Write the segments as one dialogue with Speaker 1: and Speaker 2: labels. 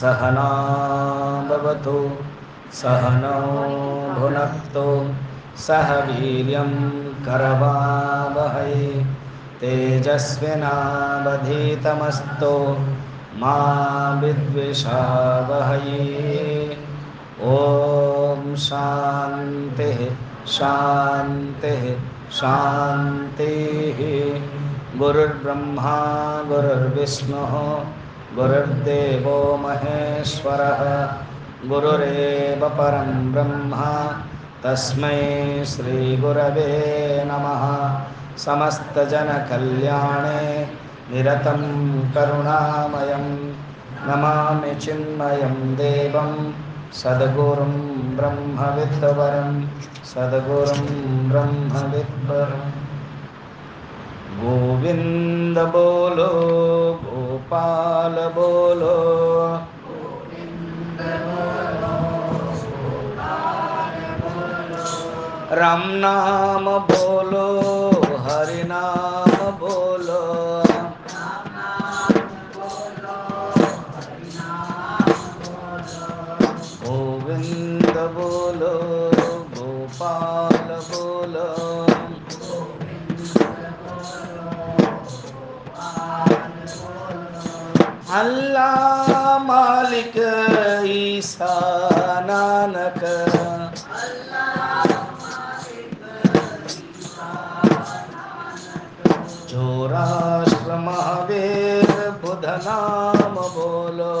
Speaker 1: सहनावतु सहनौ भुनक्तु। सह वीर्यं करवावहै। तेजस्विनावधीतमस्तु। मा विद्विषावहै। ॐ शान्तिः शान्तिः शान्तिः। गुरुर्ब्रह्मा, गुरुर्विष्णुः। गुरुर्देवो महेश्वरः, गुरुरेव परं ब्रह्मा, तस्मै श्रीगुरवे नमः। समस्तजनकल्याणे निरतं करुणामयं, नमामि चिन्मयं देवं। सद्गुरुं ब्रह्मविद्वरं, सद्गुरुं ब्रह्मविद्वरम् गोविंद बोलो गोपाल बोलो। राम नाम बोलो हरि नाम। अल्लाह मालिक ईसा नानक। जो राष्ट्र महावीर बुध नाम बोलो।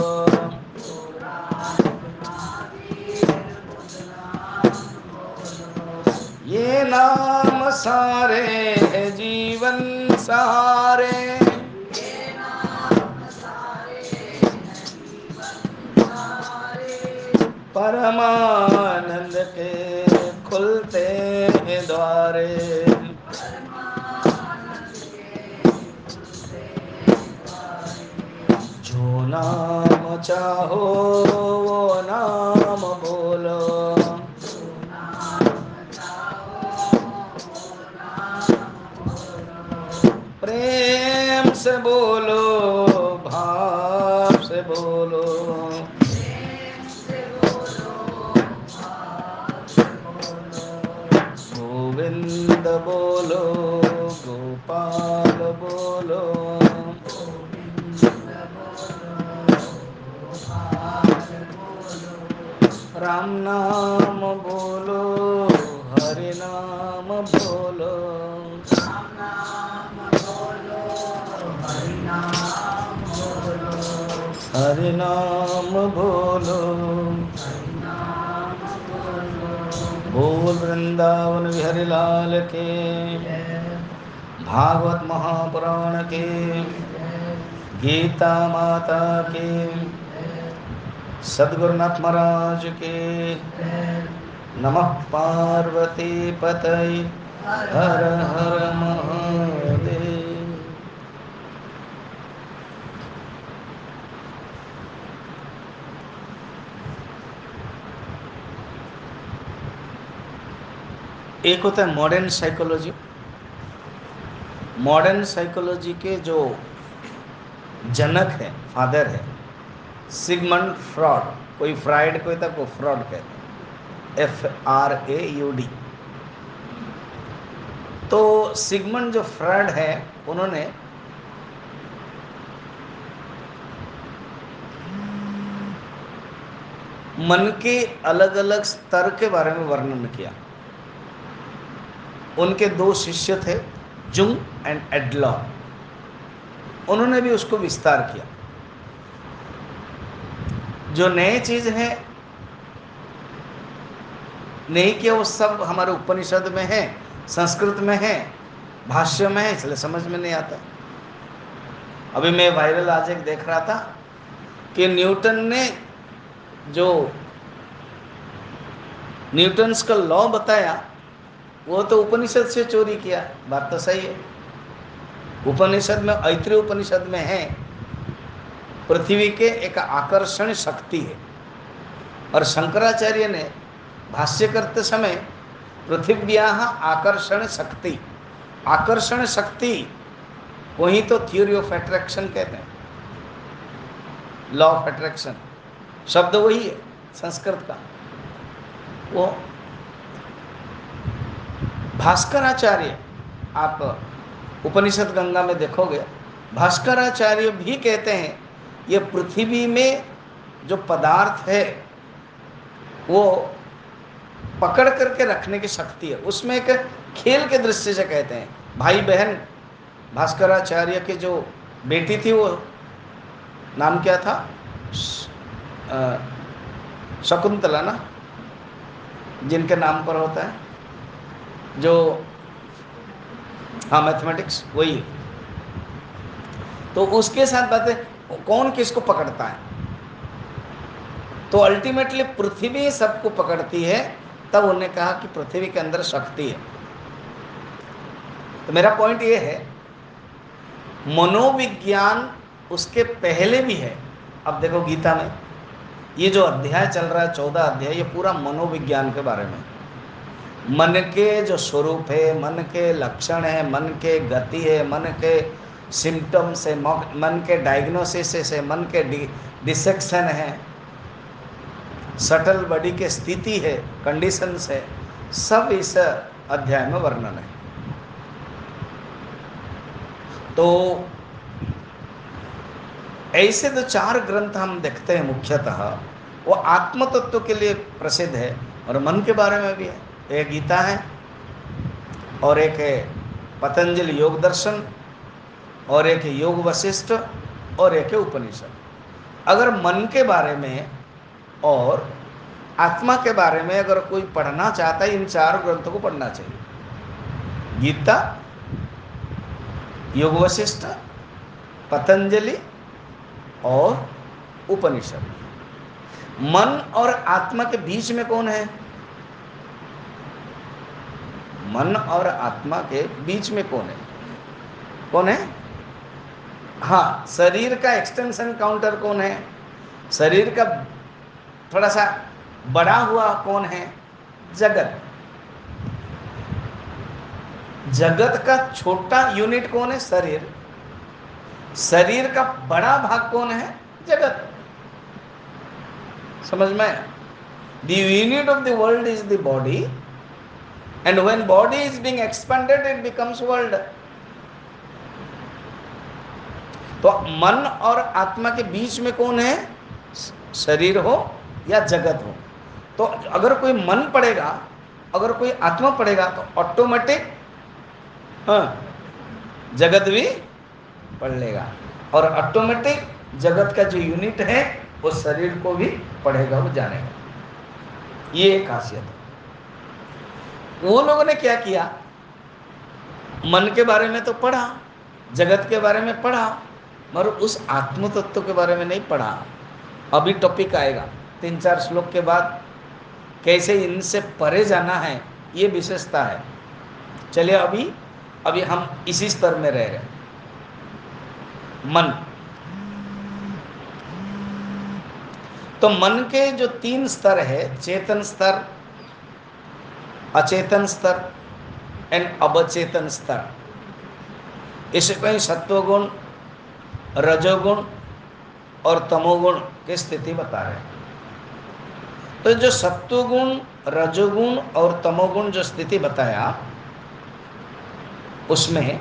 Speaker 1: ये नाम सारे जीवन सारे परमानंद के खुलते द्वारे। जो नाम चाहो, वो नाम बोलो। प्रेम से बोलो, भाव से बोलो। राम नाम बोलो हरि नाम बोलो। हरि नाम बोलो। बोल। वृंदावन बिहारी लाल के। भागवत महापुराण के। गीता माता के। सदगुरुनाथ महाराज के। नमः पार्वती पतय। हर हर महादेव। एक होता है मॉडर्न साइकोलॉजी मॉडर्न साइकोलॉजी के जो जनक है फादर है सिगमंड फ्रॉड, कोई फ्राइड कोई था कोई फ्रॉड कहते F R A U D तो सिगमंड जो फ्रॉड है, उन्होंने मन के अलग अलग स्तर के बारे में वर्णन किया। उनके दो शिष्य थे जुंग एंड एडलॉ उन्होंने भी उसको विस्तार किया। जो नए चीज़ है, नहीं किया वो सब हमारे उपनिषद में है, संस्कृत में है, भाष्य में है, इसलिए समझ में नहीं आता। अभी मैं वायरल आज एक देख रहा था कि न्यूटन ने जो न्यूटन्स का लॉ बताया, वो तो उपनिषद से चोरी किया। बात तो सही है। उपनिषद में ऐत्री उपनिषद में है पृथ्वी के एक आकर्षण शक्ति है। और शंकराचार्य ने भाष्य करते समय पृथिव्या आकर्षण शक्ति आकर्षण शक्ति, वही तो थ्योरी ऑफ़ अट्रैक्शन कहते हैं। लॉ ऑफ़ अट्रैक्शन शब्द वही है, संस्कृत का। वो भास्कराचार्य, आप उपनिषद गंगा में देखोगे, भास्कराचार्य भी कहते हैं ये पृथ्वी में जो पदार्थ है, वो पकड़ करके रखने की शक्ति है। उसमें एक खेल के दृष्टि से कहते हैं। भाई बहन भास्कराचार्य के जो बेटी थी, वो नाम क्या था? शकुंतला ना? जिनके नाम पर होता है। जो हाँ मैथमेटिक्स, वही तो उसके साथ बातें कौन किसको पकड़ता है? तो अल्टीमेटली पृथ्वी सबको पकड़ती है, तब उन्होंने कहा कि पृथ्वी के अंदर शक्ति है। तो मेरा पॉइंट ये है, मनोविज्ञान उसके पहले भी है। अब देखो गीता में, ये जो अध्याय चल रहा है, चौदह अध्याय, ये पूरा मनोविज्ञान के बारे में। मन के जो स्वरूप है, मन के लक्षण है, मन के गति है, मन के सिम्टम्स है मन के डायग्नोसिस है मन के डिसेक्शन है सटल बॉडी के स्थिति है कंडीशंस है, सब इस अध्याय में वर्णन है। तो ऐसे जो चार ग्रंथ हम देखते हैं मुख्यतः, वो आत्म तत्व के लिए प्रसिद्ध है और मन के बारे में भी है। एक गीता है और एक है पतंजलि योग दर्शन और एक है योग वशिष्ठ और एक है उपनिषद। अगर मन के बारे में और आत्मा के बारे में अगर कोई पढ़ना चाहता है, इन चार ग्रंथों को पढ़ना चाहिए। गीता, योग वशिष्ठ, पतंजलि और उपनिषद। मन और आत्मा के बीच में कौन है? मन और आत्मा के बीच में कौन है? कौन है? हाँ शरीर का एक्सटेंशन काउंटर कौन है? शरीर का थोड़ा सा बड़ा हुआ कौन है? जगत। जगत का छोटा यूनिट कौन है? शरीर। शरीर का बड़ा भाग कौन है? जगत। समझ में? The unit of the world is the body and when body is being expanded it becomes world तो मन और आत्मा के बीच में कौन है? शरीर हो या जगत हो। तो अगर कोई मन पड़ेगा, अगर कोई आत्मा पड़ेगा तो ऑटोमेटिक हाँ जगत भी पढ़ लेगा। और ऑटोमेटिक जगत का जो यूनिट है, वो शरीर को भी पढ़ेगा, वो जानेगा। ये एक खासियत है। वो लोगों ने क्या किया? मन के बारे में तो पढ़ा, जगत के बारे में पढ़ा मगर उस आत्म तत्व के बारे में नहीं पढ़ा। अभी टॉपिक आएगा। तीन चार श्लोक के बाद कैसे इनसे परे जाना है, ये विशेषता है। चलिए अभी अभी हम इसी स्तर में रह रहे मन। तो मन के जो तीन स्तर है, चेतन स्तर, अचेतन स्तर एंड अवचेतन स्तर। इसे कहीं सत्वगुण रजोगुण और तमोगुण की स्थिति बता रहे हैं। तो जो सत्वगुण, रजोगुण और तमोगुण जो स्थिति बताया, उसमें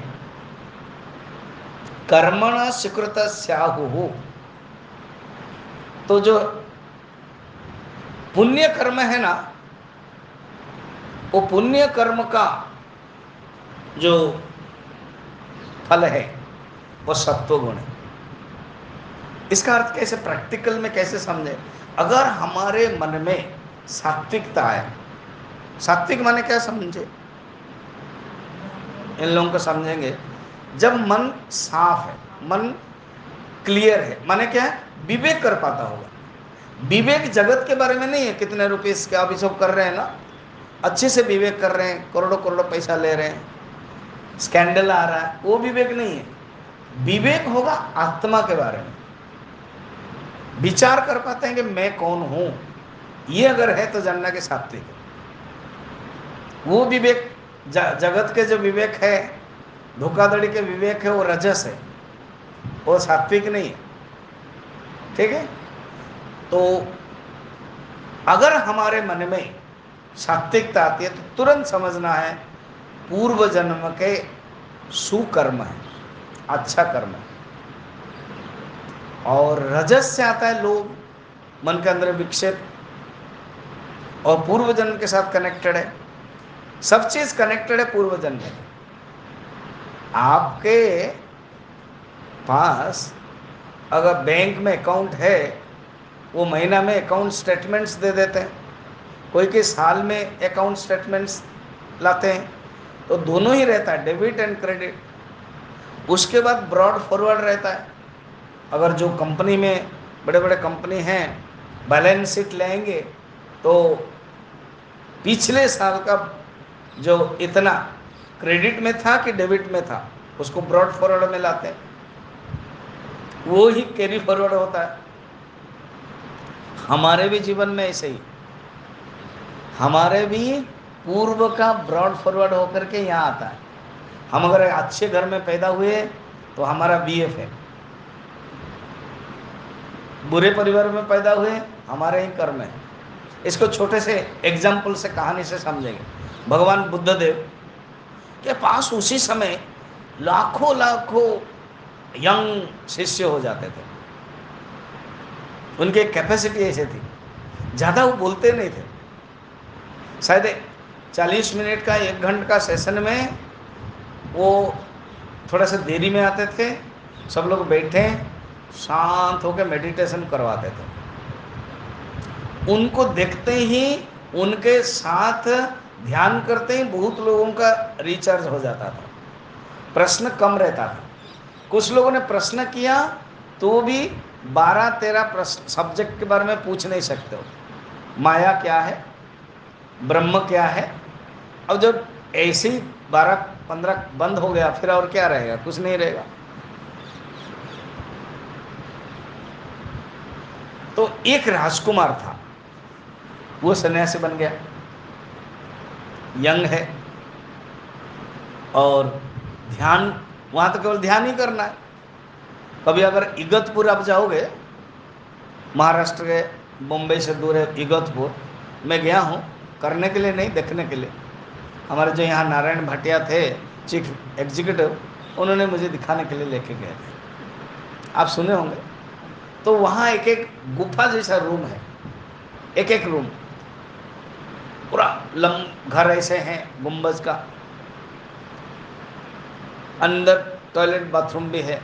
Speaker 1: कर्मण स्वीकृत स्याहु। तो जो पुण्य कर्म है ना, वो पुण्य कर्म का जो फल है, वो सत्वगुण है। इसका अर्थ कैसे प्रैक्टिकल में कैसे समझे? अगर हमारे मन में सात्विकता है, सात्विक माने क्या समझे? इन लोगों को समझेंगे। जब मन साफ़ है, मन क्लियर है, माने क्या? है विवेक कर पाता होगा। विवेक जगत के बारे में नहीं है, कितने रुपये इसके आप सब कर रहे हैं ना? अच्छे से विवेक कर रहे हैं, करोड़ों करोड़ों पैसा ले रहे हैं स्कैंडल आ रहा है, वो विवेक नहीं है। विवेक होगा आत्मा के बारे में। विचार कर पाते हैं कि मैं कौन हूँ? ये अगर है तो जानना के सात्विक वो विवेक जगत के जो विवेक है, धोखाधड़ी के विवेक है, वो रजस है। वो सात्विक नहीं है। ठीक है? तो अगर हमारे मन में सात्विकता आती है तो तुरंत समझना है पूर्व जन्म के सुकर्म है अच्छा कर्म है। और रजस से आता है लोभ, मन के अंदर विक्षेप, और पूर्व जन्म के साथ कनेक्टेड है। सब चीज़ कनेक्टेड है पूर्व जन्म में। आपके पास अगर बैंक में अकाउंट है, वो महीना में अकाउंट स्टेटमेंट्स दे देते हैं। कोई के साल में अकाउंट स्टेटमेंट्स लाते हैं तो दोनों ही रहता है डेबिट एंड क्रेडिट उसके बाद ब्रॉड फॉरवर्ड रहता है। अगर जो कंपनी में बड़े बड़े कंपनी हैं, बैलेंस शीट लेंगे तो पिछले साल का जो इतना क्रेडिट में था कि डेबिट में था, उसको ब्रॉड फॉरवर्ड में लाते हैं। वो ही कैरी फॉरवर्ड होता है। हमारे भी जीवन में ऐसे ही। हमारे भी पूर्व का ब्रॉड फॉरवर्ड होकर के यहाँ आता है। हम अगर अच्छे घर में पैदा हुए तो हमारा बी एफ़ है बुरे परिवार में पैदा हुए, हमारे ही कर्म है। इसको छोटे से एग्ज़ाम्पल से कहानी से समझेंगे। भगवान बुद्ध देव के पास उसी समय लाखों लाखों यंग शिष्य हो जाते थे। उनके कैपेसिटी ऐसे थी। ज़्यादा वो बोलते नहीं थे। शायद चालीस मिनट का, एक घंटे का सेशन में वो थोड़ा सा देरी में आते थे, सब लोग बैठे शांत होकर मेडिटेशन करवाते थे उनको देखते ही, उनके साथ ध्यान करते ही बहुत लोगों का रिचार्ज हो जाता था। प्रश्न कम रहता था। कुछ लोगों ने प्रश्न किया तो भी बारह, तेरह प्रश्न सब्जेक्ट के बारे में पूछ नहीं सकते हो। माया क्या है? ब्रह्म क्या है? अब जब ऐसे ही बारह, पंद्रह बंद हो गया, फिर और क्या रहेगा? कुछ नहीं रहेगा। तो एक राजकुमार था। वो सन्यासी बन गया। यंग है। और ध्यान, वहाँ तो केवल ध्यान ही करना है। कभी अगर इगतपुर आप जाओगे, महाराष्ट्र के बम्बई से दूर है इगतपुर। मैं गया हूँ, करने के लिए नहीं, देखने के लिए। हमारे जो यहाँ नारायण भाटिया थे चीफ एग्जीक्यूटिव उन्होंने मुझे दिखाने के लिए लेके गए थे। आप सुने होंगे। तो वहाँ एक एक गुफा जैसा रूम है। एक एक रूम पूरा लम घर ऐसे हैं गुम्बज का। अंदर टॉयलेट बाथरूम भी है।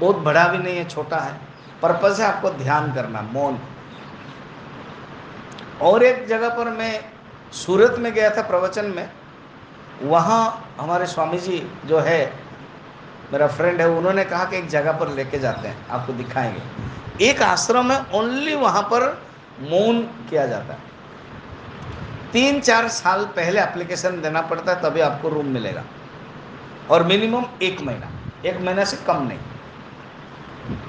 Speaker 1: बहुत बड़ा भी नहीं है, छोटा है। पर्पज है आपको ध्यान करना, मौन। और एक जगह पर मैं सूरत में गया था प्रवचन में। वहाँ हमारे स्वामी जी जो है मेरा फ्रेंड है, उन्होंने कहा कि एक जगह पर लेके जाते हैं, आपको दिखाएँगे। एक आश्रम है ओनली वहाँ पर मौन किया जाता है। तीन चार साल पहले एप्लीकेशन देना पड़ता है, तभी आपको रूम मिलेगा। और मिनिमम एक महीना एक महीना से कम नहीं।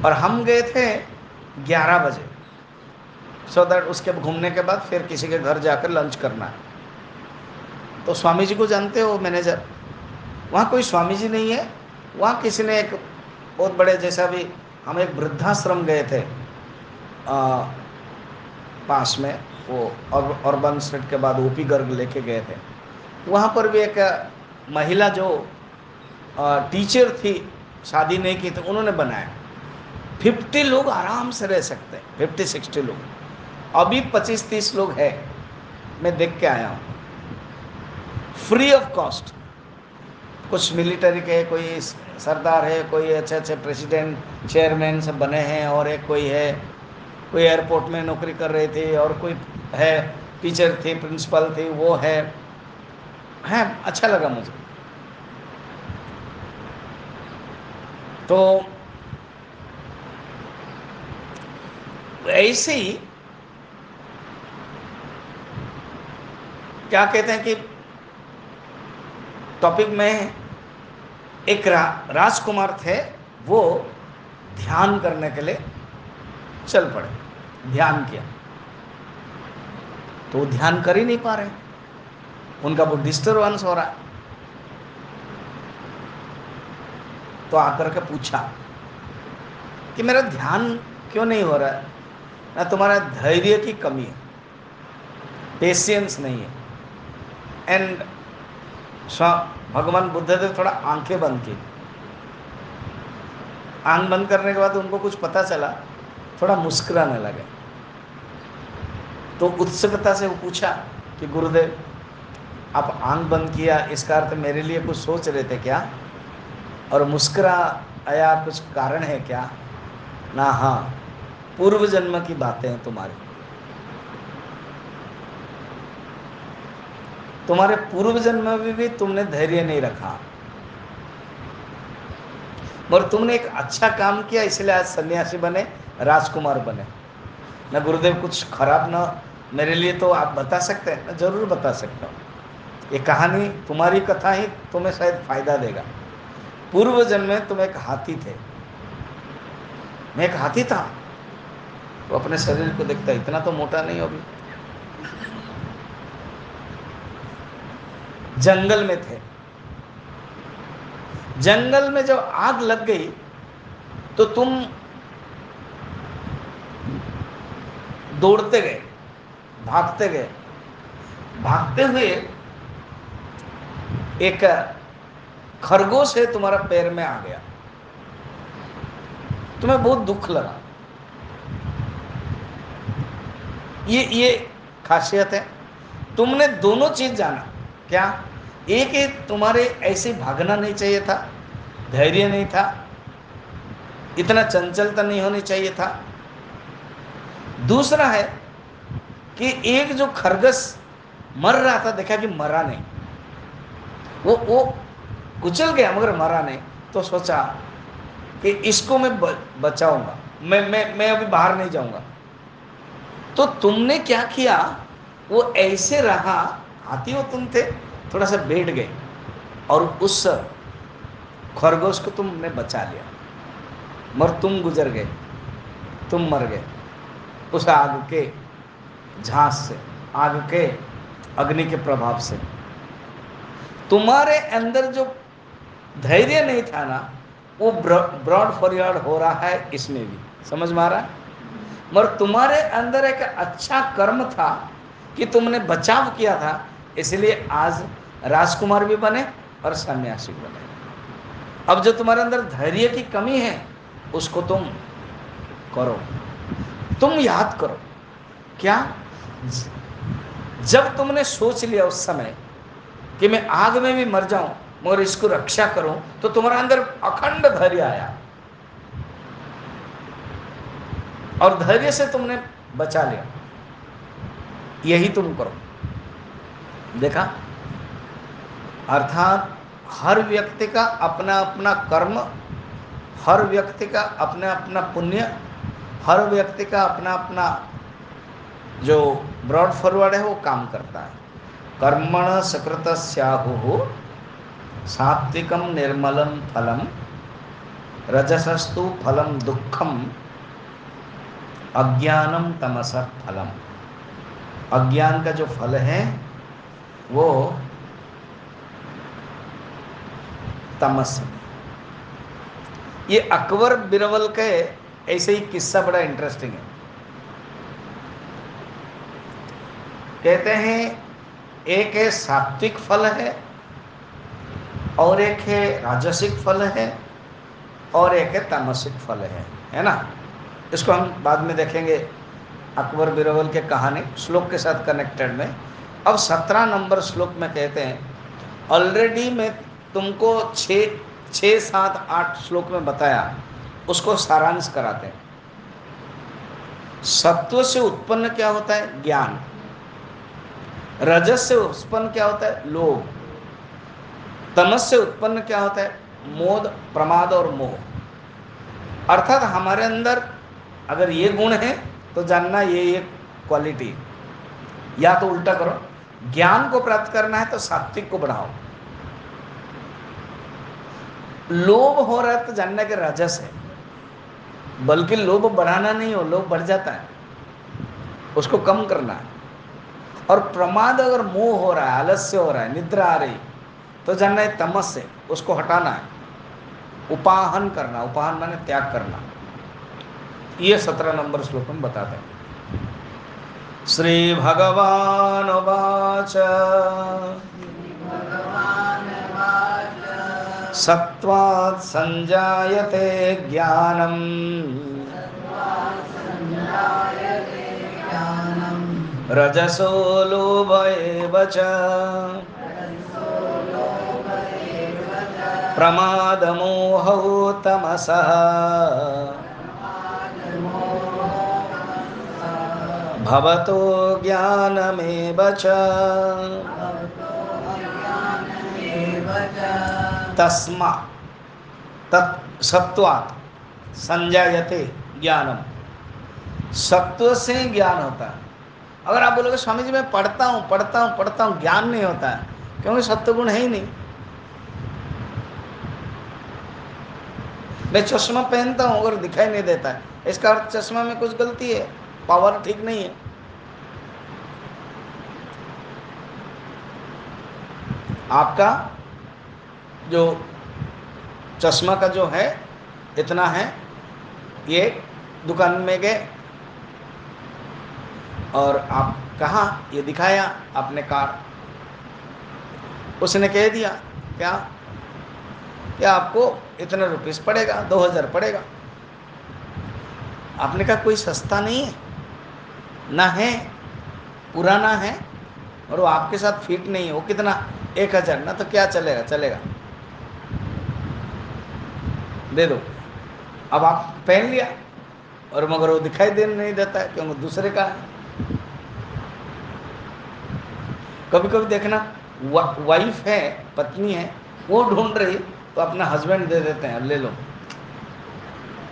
Speaker 1: और हम गए थे ग्यारह बजे। सो so दैट उसके घूमने के बाद फिर किसी के घर जाकर लंच करना है। तो स्वामी जी को जानते हो मैनेजर वहाँ कोई स्वामी जी नहीं है। वहाँ किसी ने एक बहुत बड़े जैसा भी हम एक वृद्धाश्रम गए थे आ, पास में वो और अर्बन स्टेट के बाद ओपी गर्ग लेके गए थे। वहाँ पर भी एक महिला जो आ, टीचर थी शादी नहीं की तो उन्होंने बनाया। फिफ्टी लोग आराम से रह सकते हैं फिफ्टी सिक्सटी लोग। अभी पच्चीस तीस लोग हैं। मैं देख के आया हूँ। फ्री ऑफ़ कॉस्ट कुछ मिलिट्री के कोई सरदार है, कोई अच्छे अच्छे प्रेसिडेंट, चेयरमैन सब बने हैं और एक कोई है, कोई एयरपोर्ट में नौकरी कर रही थी और कोई है, टीचर थी, प्रिंसिपल थी, वो है। है अच्छा लगा मुझे। तो ऐसे ही क्या कहते हैं कि टॉपिक में एक रा, राजकुमार थे वो ध्यान करने के लिए चल पड़े ध्यान किया। तो वो ध्यान कर ही नहीं पा रहे। उनका वो डिस्टर्बेंस हो रहा है। तो आकर के पूछा कि मेरा ध्यान क्यों नहीं हो रहा है? ना तुम्हारा धैर्य की कमी है पेशियंस नहीं है। एंड भगवान बुद्धदेव थोड़ा आँखें बंद की। आँख बंद करने के बाद उनको कुछ पता चला, थोड़ा मुस्कुराने लगे। तो उत्सुकता से वो पूछा कि गुरुदेव, आप आँख बंद किया, इसका अर्थ मेरे लिए कुछ सोच रहे थे क्या? और मुस्कुरा आया कुछ कारण है क्या? ना हाँ पूर्व जन्म की बातें हैं तुम्हारी। तुम्हारे पूर्व जन्म में भी भी तुमने धैर्य नहीं रखा। और तुमने एक अच्छा काम किया, इसलिए आज सन्यासी बने, राजकुमार बने। न गुरुदेव कुछ खराब ना, मेरे लिए तो आप बता सकते हैं, मैं ज़रूर बता सकता हूँ। ये कहानी तुम्हारी कथा ही तुम्हें शायद फ़ायदा देगा। पूर्व जन्म में तुम एक हाथी थे। मैं एक हाथी था। तो अपने शरीर को देखता, इतना तो मोटा नहीं हो जंगल में थे। जंगल में जब आग लग गई तो तुम दौड़ते गए, भागते गए। भागते हुए एक खरगोश है तुम्हारा पैर में आ गया। तुम्हें बहुत दुख लगा। ये ये खासियत है। तुमने दोनों चीज़ जाना। क्या? एक एक तुम्हारे ऐसे भागना नहीं चाहिए था, धैर्य नहीं था, इतना चंचलता नहीं होनी चाहिए था। दूसरा है कि एक जो खरगस मर रहा था, देखा कि मरा नहीं। वो वो कुचल गया, मगर मरा नहीं। तो सोचा कि इसको मैं बचाऊँगा। मैं मैं मैं अभी बाहर नहीं जाऊँगा। तो तुमने क्या किया? वो ऐसे रहा हाथी वो तुम थे, थोड़ा सा बैठ गए। और उस खरगोश को तुमने बचा लिया। मगर तुम गुजर गए, तुम मर गए। उस आग के झांस से, आग के अग्नि के प्रभाव से। तुम्हारे अंदर जो धैर्य नहीं था ना, वो ब्रॉड फॉरवर्ड हो रहा है इसमें भी। समझ में आ रहा है? मगर तुम्हारे अंदर एक अच्छा कर्म था कि तुमने बचाव किया था इसलिए आज राजकुमार भी बने और सन्यासी बने। अब जो तुम्हारे अंदर धैर्य की कमी है, उसको तुम करो। तुम याद करो। क्या? जब तुमने सोच लिया उस समय कि मैं आग में भी मर जाऊँ, मगर इसको रक्षा करूँ तो तुम्हारे अंदर अखंड धैर्य आया। और धैर्य से तुमने बचा लिया। यही तुम करो। देखा? अर्थात हर व्यक्ति का अपना अपना कर्म, हर व्यक्ति का अपना अपना पुण्य, हर व्यक्ति का अपना अपना जो ब्रॉड फॉरवर्ड है, वो काम करता है। कर्मण सकृत स्याहु सात्विकम निर्मलम फलम, रजसस्तु फलम दुखम अज्ञानम तमस फलम। अज्ञान का जो फल है वो तमस। ये अकबर बिरवल के ऐसे ही किस्सा बड़ा इंटरेस्टिंग है। कहते हैं, एक है सात्विक फल है, और एक है राजसिक फल है, और एक है तामसिक फल है है ना? इसको हम बाद में देखेंगे अकबर बिरवल के कहानी, श्लोक के साथ कनेक्टेड में। अब सत्रह नंबर श्लोक में कहते हैं ऑलरेडी मैं तुमको छ छः सात, आठ श्लोक में बताया, उसको सारांश कराते हैं। सत्व से उत्पन्न क्या होता है? ज्ञान। रजस से उत्पन्न क्या होता है? लोभ। तमस से उत्पन्न क्या होता है? मोद, प्रमाद और मोह। अर्थात हमारे अंदर अगर ये गुण है तो जानना ये ये क्वालिटी या तो उल्टा करो। ज्ञान को प्राप्त करना है तो सात्विक को बढ़ाओ। लोभ हो रहा है तो जानना कि राजस है। बल्कि लोभ बढ़ाना नहीं हो, लोभ बढ़ जाता है। उसको कम करना है। और प्रमाद अगर मोह हो रहा है, आलस्य हो रहा है, निद्रा आ रही तो जानना है तमस से उसको हटाना है। उपाहन करना, उपाहन माने त्याग करना। ये सत्रह नंबर श्लोक में बताते हैं। श्रीभगवानुवाच। सत्त्वात् सञ्जायते ज्ञानम्। रजसो लोभ एव च। प्रमादमोहौ तमसः। भवतो ज्ञानमेव च। तस्मा। तत् सत्वात्। संजायते ज्ञानम। सत्व से ज्ञान होता है। अगर आप बोलोगे, स्वामी जी, मैं पढ़ता हूँ पढ़ता हूँ पढ़ता हूँ, ज्ञान नहीं होता है। क्योंकि सत्व गुण है ही नहीं। मैं चश्मा पहनता हूँ, अगर दिखाई नहीं देता है। इसका अर्थ चश्मा में कुछ गलती है। पावर ठीक नहीं है। आपका जो चश्मा का जो है, इतना है, ये दुकान में गए। और आप कहा? ये दिखाया आपने कार। उसने कह दिया, क्या? क्या आपको इतने रुपीस पड़ेगा? दो हज़ार पड़ेगा? आपने कहा, कोई सस्ता नहीं है। ना है पुराना है और वो आपके साथ फिट नहीं है वो कितना एक हज़ार ना तो क्या चलेगा चलेगा। दे दो। अब आप पहन लिया और मगर वो दिखाई दे नहीं देता है क्योंकि दूसरे का है। कभी कभी देखना वा, वाइफ है पत्नी है वो ढूंढ रही तो अपना हस्बैंड दे देते हैं ले लो।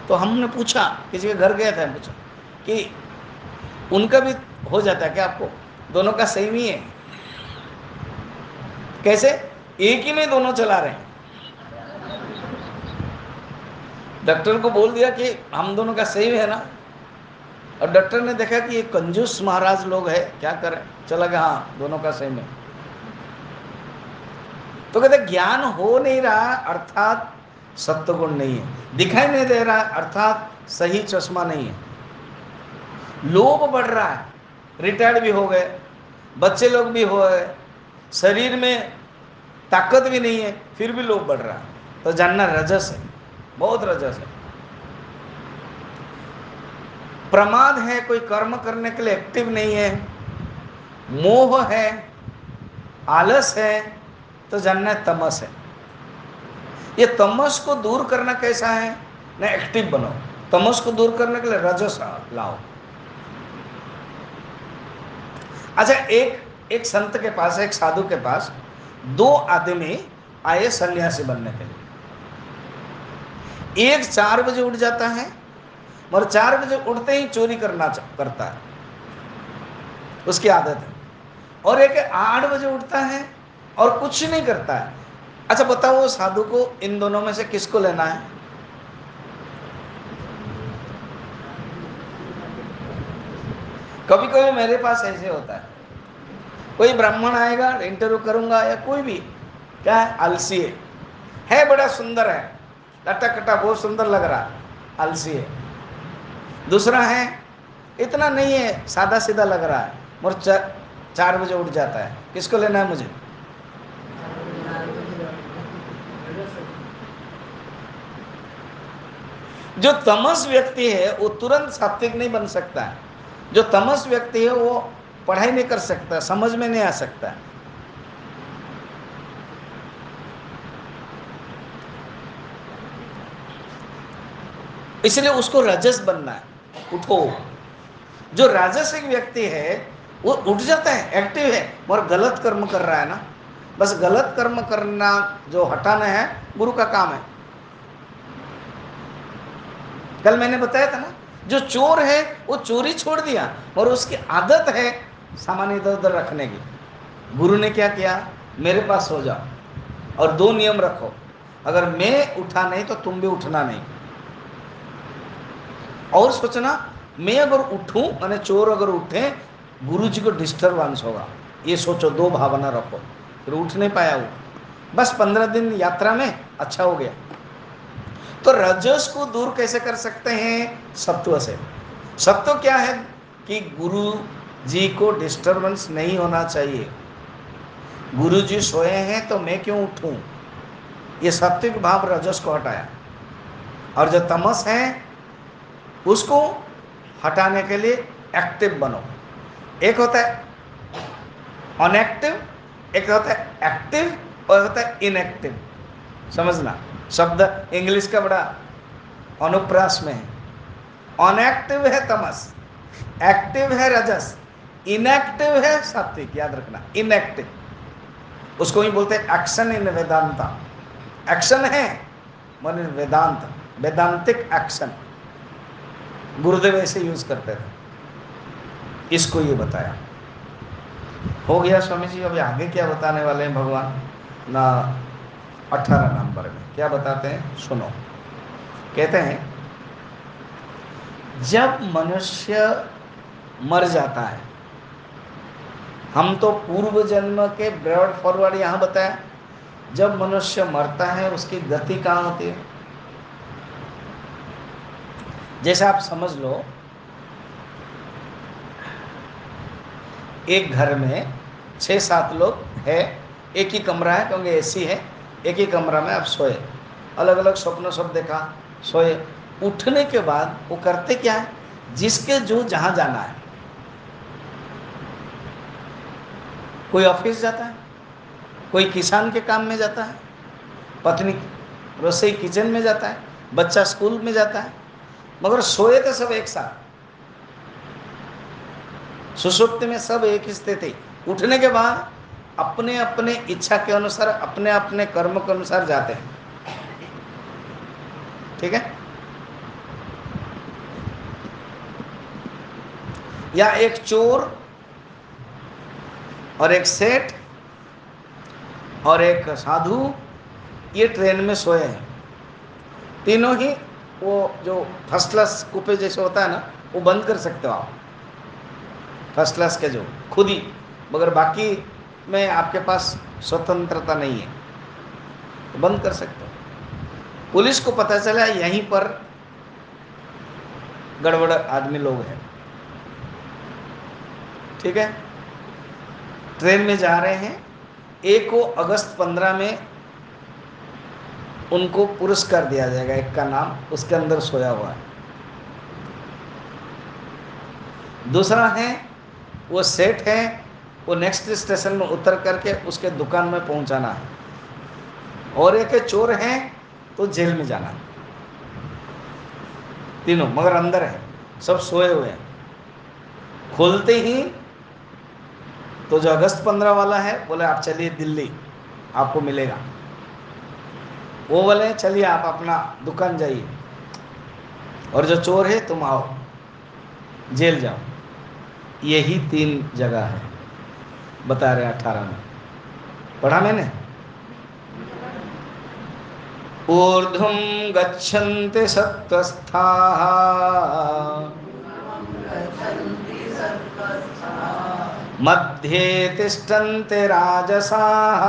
Speaker 1: तो हमने पूछा किसी के घर गया था पूछा कि उनका भी हो जाता है क्या आपको दोनों का सेम ही है। कैसे? एक ही में दोनों चला रहे हैं। डॉक्टर को बोल दिया कि हम दोनों का सेम है ना। और डॉक्टर ने देखा कि ये कंजूस महाराज लोग है, क्या करें? चला गया हाँ दोनों का सेम है। तो कहते, ज्ञान हो नहीं रहा, अर्थात सत्य गुण नहीं है। दिखाई नहीं दे रहा, अर्थात सही चश्मा नहीं है। लोभ बढ़ रहा है। रिटायर्ड भी हो गए, बच्चे लोग भी हो गए, शरीर में ताकत भी नहीं है, फिर भी लोभ बढ़ रहा है। तो जानना रजस है, बहुत रजस है। प्रमाद है, कोई कर्म करने के लिए एक्टिव नहीं है। मोह है, आलस है तो जानना तमस है। ये तमस को दूर करना कैसा है? ना एक्टिव बनो तमस को दूर करने के लिए रजस लाओ। अच्छा एक एक संत के पास, एक साधु के पास दो आदमी आए सन्यासी बनने के लिए। एक चार बजे उठ जाता है और चार बजे उठते ही चोरी करना करता है। उसकी आदत है। और एक आठ बजे उठता है और कुछ नहीं करता है। अच्छा बताओ, साधु को इन दोनों में से किसको लेना है? कभी कभी मेरे पास ऐसे होता है। कोई ब्राह्मण आएगा इंटरव्यू करूँगा या कोई भी, क्या है? अलसी है। है बड़ा सुंदर है। लटा कटा बहुत सुंदर लग रहा अलसी है। दूसरा है, इतना नहीं है सादा सीधा लग रहा है। और चार बजे उठ जाता है। किसको लेना है मुझे? जो तमस व्यक्ति है, वो तुरंत सात्विक नहीं बन सकता है। जो तमस व्यक्ति है, वो पढ़ाई नहीं कर सकता, समझ में नहीं आ सकता। इसलिए उसको रजस बनना है। उठो। जो राजसिक व्यक्ति है, वो उठ जाता है एक्टिव है, और गलत कर्म कर रहा है ना। बस गलत कर्म करना जो हटाना है, गुरु का काम है। कल मैंने बताया था ना जो चोर है, वो चोरी छोड़ दिया और उसकी आदत है सामान इधर उधर रखने की। गुरु ने क्या किया? मेरे पास हो जाओ और दो नियम रखो। अगर मैं उठा नहीं तो तुम भी उठना नहीं। और सोचना, मैं अगर उठूं, मैंने चोर अगर उठे गुरु जी को डिस्टर्बेंस होगा। ये सोचो, दो भावना रखो। फिर उठ नहीं पाया वो। बस पंद्रह दिन यात्रा में अच्छा हो गया। तो रजस को दूर कैसे कर सकते हैं? सत्व से। सत्व क्या है? कि गुरु जी को डिस्टरबेंस नहीं होना चाहिए। गुरु जी सोए हैं तो मैं क्यों उठूं? ये सात्विक भाव रजस को हटाया। और जो तमस है, उसको हटाने के लिए एक्टिव बनो। एक होता है अनएक्टिव एक होता है एक्टिव और होता है इनएक्टिव समझना? शब्द इंग्लिश का बड़ा अनुप्रास में है। अनएक्टिव है तमस, एक्टिव है रजस, इनएक्टिव है सात्विक, याद रखना, इनएक्टिव। उसको ही बोलते हैं एक्शन इन वेदांता। एक्शन है, मन वेदांत, वेदांतिक एक्शन। गुरुदेव ऐसे यूज़ करते थे। इसको ये बताया। हो गया स्वामी जी अभी आगे क्या बताने वाले हैं भगवान? ना, अठारह नंबर में। क्या बताते हैं? सुनो। कहते हैं, जब मनुष्य मर जाता है, हम तो पूर्व जन्म के ब्रॉड फॉरवर्ड यहाँ बताया, जब मनुष्य मरता है, उसकी गति कहाँ होती है? जैसे आप समझ लो, एक घर में छः सात लोग है, एक ही कमरा है, क्योंकि एसी है। एक ही कमरा में आप सोए। अलग अलग स्वप्न सब देखा, सोए। उठने के बाद वो करते क्या है? जिसके जो जहाँ जाना है। कोई ऑफ़िस जाता है? कोई किसान के काम में जाता है? पत्नी रसोई किचन में जाता है? बच्चा स्कूल में जाता है? मगर सोए तो सब एक साथ। सुसुप्ति में सब एक स्थिति। उठने के बाद अपने अपने इच्छा के अनुसार, अपने अपने कर्म के अनुसार जाते हैं। ठीक है? या एक चोर और एक सेठ और एक साधु, ये ट्रेन में सोए हैं। तीनों ही वो जो फ़र्स्ट क्लास कूपे जैसे होता है ना, वो बंद कर सकते हो आप। फ़र्स्ट क्लास के जो, खुद ही, मगर बाकी में आपके पास स्वतंत्रता नहीं है। तो बंद कर सकते हो। पुलिस को पता चला यहीं पर गड़बड़ आदमी लोग हैं। ठीक है? ट्रेन में जा रहे हैं। एक को अगस्त पंद्रह में उनको पुरस्कार दिया जाएगा। एक का नाम उसके अंदर सोया हुआ है। दूसरा है, वो सेठ है। वो नेक्स्ट स्टेशन में उतर करके उसके दुकान में पहुंचाना है। और एक चोर है तो जेल में जाना है। तीनों मगर अंदर है, सब सोए हुए हैं। खोलते ही तो जो अगस्त पंद्रह वाला है, बोले, आप चलिए दिल्ली, आपको मिलेगा। वो बोले, चलिए, आप अपना दुकान जाइए। और जो चोर है, तुम आओ, जेल जाओ। यही तीन जगह है। बता रहे अठारह में। पढ़ा मैंने? ऊर्ध्वं गच्छन्ति सत्त्वस्थाः। मध्ये तिष्ठन्ति राजसाः।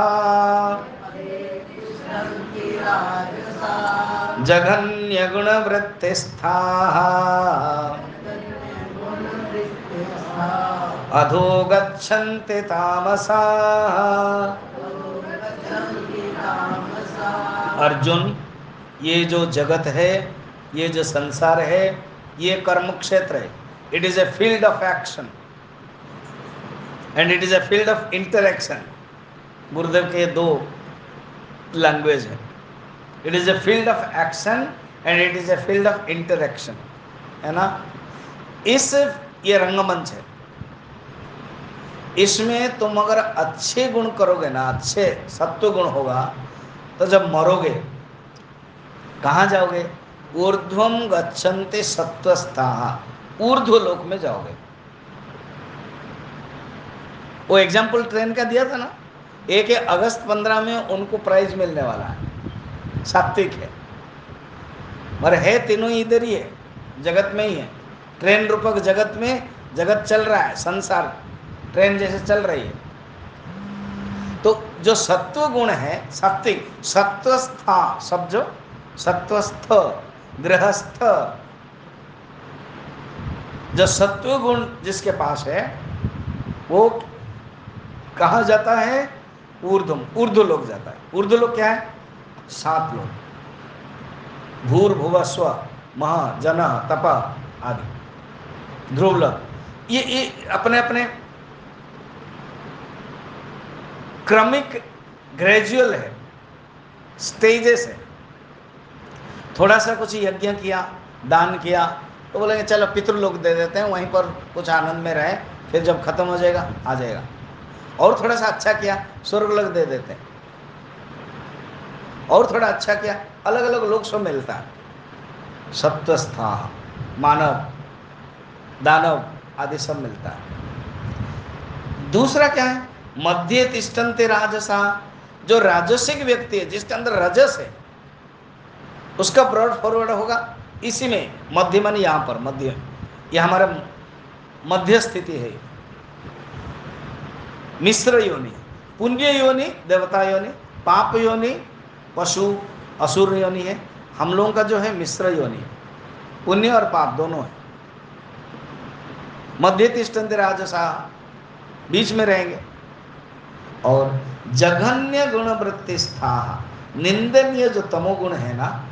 Speaker 1: जघन्यगुणवृत्तिस्थाः। अधो गच्छन्ति तामसाः। अर्जुन, ये जो जगत है, ये जो संसार है, ये कर्म क्षेत्र है। It is a field of action and it is a field of interaction Gurudev के दो लैंग्वेज है। It is a field of action and it is a field of interaction है ना? इस ये रंगमंच है। इसमें तुम अगर अच्छे गुण करोगे ना, अच्छे सत्व गुण होगा तो जब मरोगे, कहाँ जाओगे? ऊर्ध्वम गच्छन्ते सत्वस्था ऊर्ध्व लोक में जाओगे। वो एग्ज़ाम्पल ट्रेन का दिया था ना? एक है अगस्त पंद्रह में उनको प्राइज मिलने वाला है। सात्विक है। पर है तीनों इधर ही है। जगत में ही है। ट्रेन रूपक जगत में, जगत चल रहा है, संसार ट्रेन जैसे चल रही है। तो जो सत्व गुण है सात्विक सत्वस्था, सब जो सत्वस्थ, गृहस्थ, जो सत्व गुण जिसके पास है, वो कहा जाता है? ऊर्धम ऊर्ध लोग जाता है। ऊर्ध लोग क्या है? सात लोग भूर भुव स्व मह, जन, तप आदि। ध्रुव ये ये अपने अपने क्रमिक ग्रेजुअल है स्टेजेस है। थोड़ा सा कुछ यज्ञ किया, दान किया तो बोलेंगे, चलो पितृलोक दे देते हैं, वहीं पर कुछ आनंद में रहे, फिर जब खत्म हो जाएगा, आ जाएगा। और थोड़ा सा अच्छा किया, स्वर्ग लोग दे देते हैं। और थोड़ा अच्छा किया अलग अलग लोग सब मिलता है। सत्वस्था, मानव, दानव आदि सब मिलता है। दूसरा क्या है? मध्य तिष्ठन्ते राजसा। जो राजसिक व्यक्ति है, जिसके अंदर रजस है, उसका ब्रॉड फॉरवर्ड होगा। इसी में मध्य मन यहाँ पर, मध्य। ये हमारा मध्य स्थिति है। मिश्र योनि, पुण्य योनि, देवता योनि, पाप योनि, पशु, असुर योनि है। हम लोगों का जो है मिश्र योनि। पुण्य और पाप दोनों है। मध्य तिष्ठन्त राजसा, बीच में रहेंगे। और जघन्य गुण वृत्ति स्था निंदनीय जो तमोगुण है ना,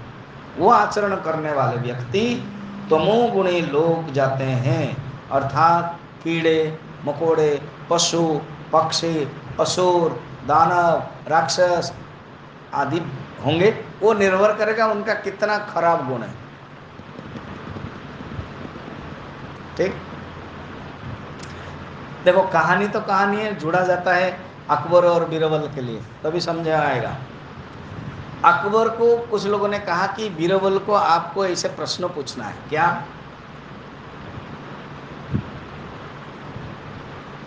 Speaker 1: वो आचरण करने वाले व्यक्ति तमोगुणी लोग जाते हैं। अर्थात कीड़े, मकोड़े, पशु, पक्षी, असुर, दानव, राक्षस आदि होंगे, वो निर्भर करेगा उनका कितना खराब गुण है। ठीक? देखो, कहानी तो कहानी है, जुड़ा जाता है। अकबर और बीरबल के लिए। तभी समझा आएगा। अकबर को कुछ लोगों ने कहा कि बीरबल को आपको ऐसे प्रश्न पूछना है। क्या?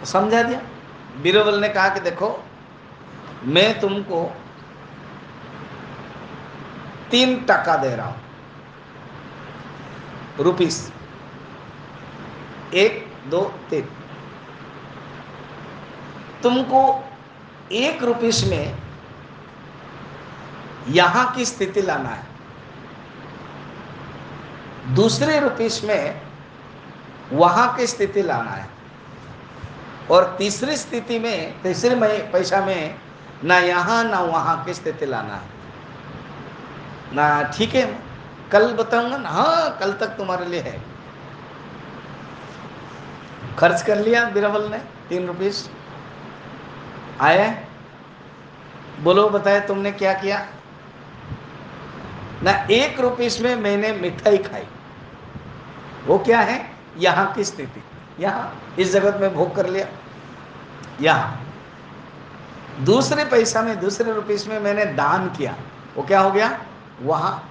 Speaker 1: समझा दिया? बीरबल ने कहा कि देखो, मैं तुमको तीन टका दे रहा हूँ। रुपीस। एक, दो, तीन। तुमको एक रुपीस में यहाँ की स्थिति लाना है। दूसरे रुपीस में वहाँ की स्थिति लाना है। और तीसरी स्थिति में, तीसरे में पैसा में ना यहाँ, ना वहाँ की स्थिति लाना है। ना ठीक है? कल बताऊँगा ना। हाँ कल तक तुम्हारे लिए है। खर्च कर लिया बिरबल ने, तीन रुपीस। आया बोलो बताए तुमने क्या किया? ना एक रुपीस में मैंने मिठाई खाई। वो क्या है? यहाँ की स्थिति। यहाँ इस जगत में भोग कर लिया। यहाँ। दूसरे पैसा में, दूसरे रुपीस में मैंने दान किया। वो क्या हो गया? वहाँ।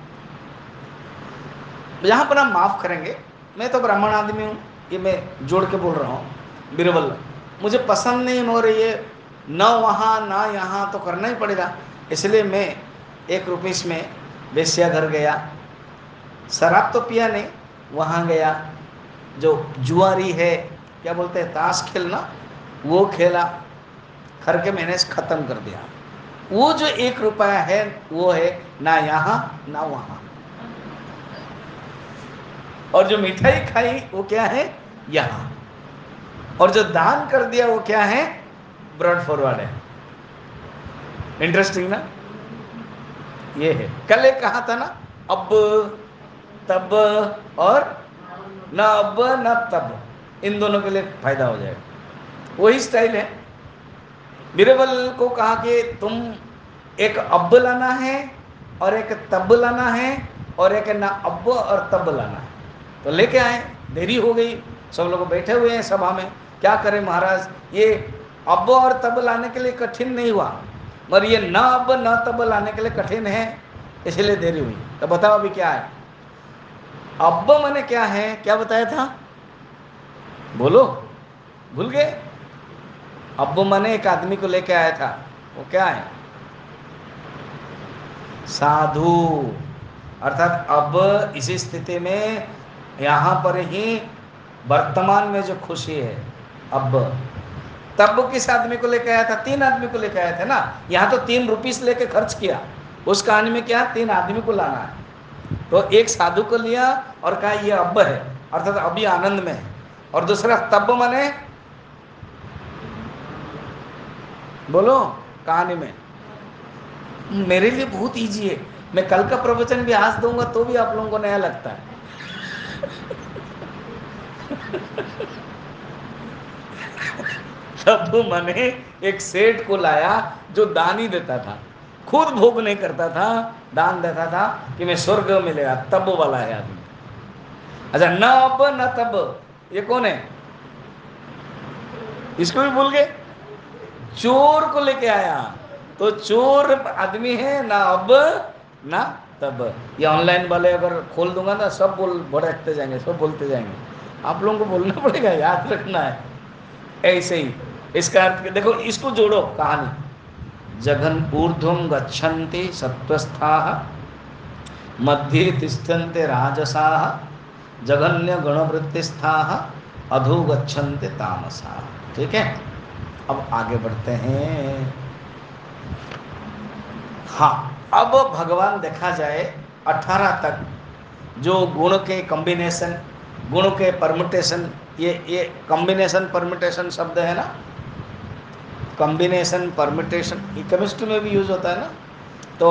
Speaker 1: यहाँ पर हम माफ़ करेंगे। मैं तो ब्राह्मण आदमी हूँ। ये मैं जोड़ के बोल रहा हूँ। बिरबल, मुझे पसंद नहीं हो रही है। न वहाँ ना यहाँ तो करना ही पड़ेगा। इसलिए मैं एक रुपीस में वेश्या घर गया, शराब तो पिया नहीं, वहाँ गया। जो जुआरी है, क्या बोलते हैं, ताश खेलना, वो खेला। करके मैंने ख़त्म कर दिया। वो जो एक रुपया है, वो है ना यहाँ, ना वहाँ। और जो मिठाई खाई, वो क्या है, यहाँ। और जो दान कर दिया, वो क्या है ब्रॉड फॉरवर्ड है। इंटरेस्टिंग ना? ये है। कल एक कहा था ना, अब, तब और न अब न तब। इन दोनों के लिए फ़ायदा हो जाएगा। वही स्टाइल है। बीरबल को कहा कि तुम एक अब लाना है और एक तब लाना है और एक ना अब और तब लाना है। तो लेके आए। देरी हो गई। सब लोग बैठे हुए हैं सभा में। क्या करें महाराज? ये अब और तब लाने के लिए कठिन नहीं हुआ। मगर ये न अब, न तब लाने के लिए कठिन है, इसलिए देरी हुई। तो बताओ अभी क्या है? अब मैंने क्या है? क्या बताया था? बोलो। भूल गए? अब मैंने एक आदमी को लेके आया था। वो क्या है? साधु। अर्थात अब इसी स्थिति में यहाँ पर ही वर्तमान में जो खुशी है, अब तब किस आदमी को लेकर आया था? तीन आदमी को लेकर आया था ना? यहाँ तो तीन रुपीस लेके खर्च किया। उस कहानी में क्या? तीन आदमी को लाना है। तो एक साधु को लिया और कहा, ये अब है। अर्थात अभी आनंद में है। और दूसरा, तब मने? बोलो, कहानी में। मेरे लिए बहुत इजी है। मैं कल का प्रवचन भी आज दूँगा तो भी आप लोगों को नया लगता है। तब मैंने एक सेठ को लाया जो दान ही देता था। खुद भोग नहीं करता था, दान देता था कि मैं स्वर्ग मिलेगा तब वाला है आदमी। अच्छा न अब, न तब, ये कौन है? इसको भी भूल गए? चोर को लेके आया। तो चोर आदमी है, ना अब, ना तब। ये ऑनलाइन वाले अगर खोल दूँगा ना, सब बोल भड़कते जाएँगे, सब बोलते जाएँगे। आप लोगों को बोलना पड़ेगा, याद रखना है। ऐसे ही। इसका अर्थ देखो, इसको जोड़ो, कहानी। जघन ऊर्ध्वम गच्छन्ति सत्वस्था मध्ये तिष्ठन्ते राजसा, जघन्य गणवृत्तिस्था, अधो गच्छन्ते तामसा। ठीक है? अब आगे बढ़ते हैं। हाँ अब भगवान देखा जाए, अठारह तक जो गुण के कॉम्बिनेशन गुण के परमुटेशन ये ये कॉम्बिनेशन परमुटेशन शब्द है ना? कॉम्बिनेशन परमिटेशन केमिस्ट्री में भी यूज़ होता है ना? तो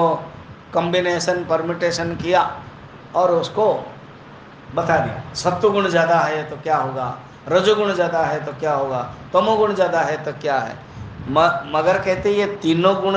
Speaker 1: कॉम्बिनेशन परमिटेशन किया और उसको बता दिया। सत्वगुण ज़्यादा है तो क्या होगा? रजोगुण ज़्यादा है तो क्या होगा? तमोगुण ज़्यादा है तो क्या है? म, मगर कहते ये तीनों गुण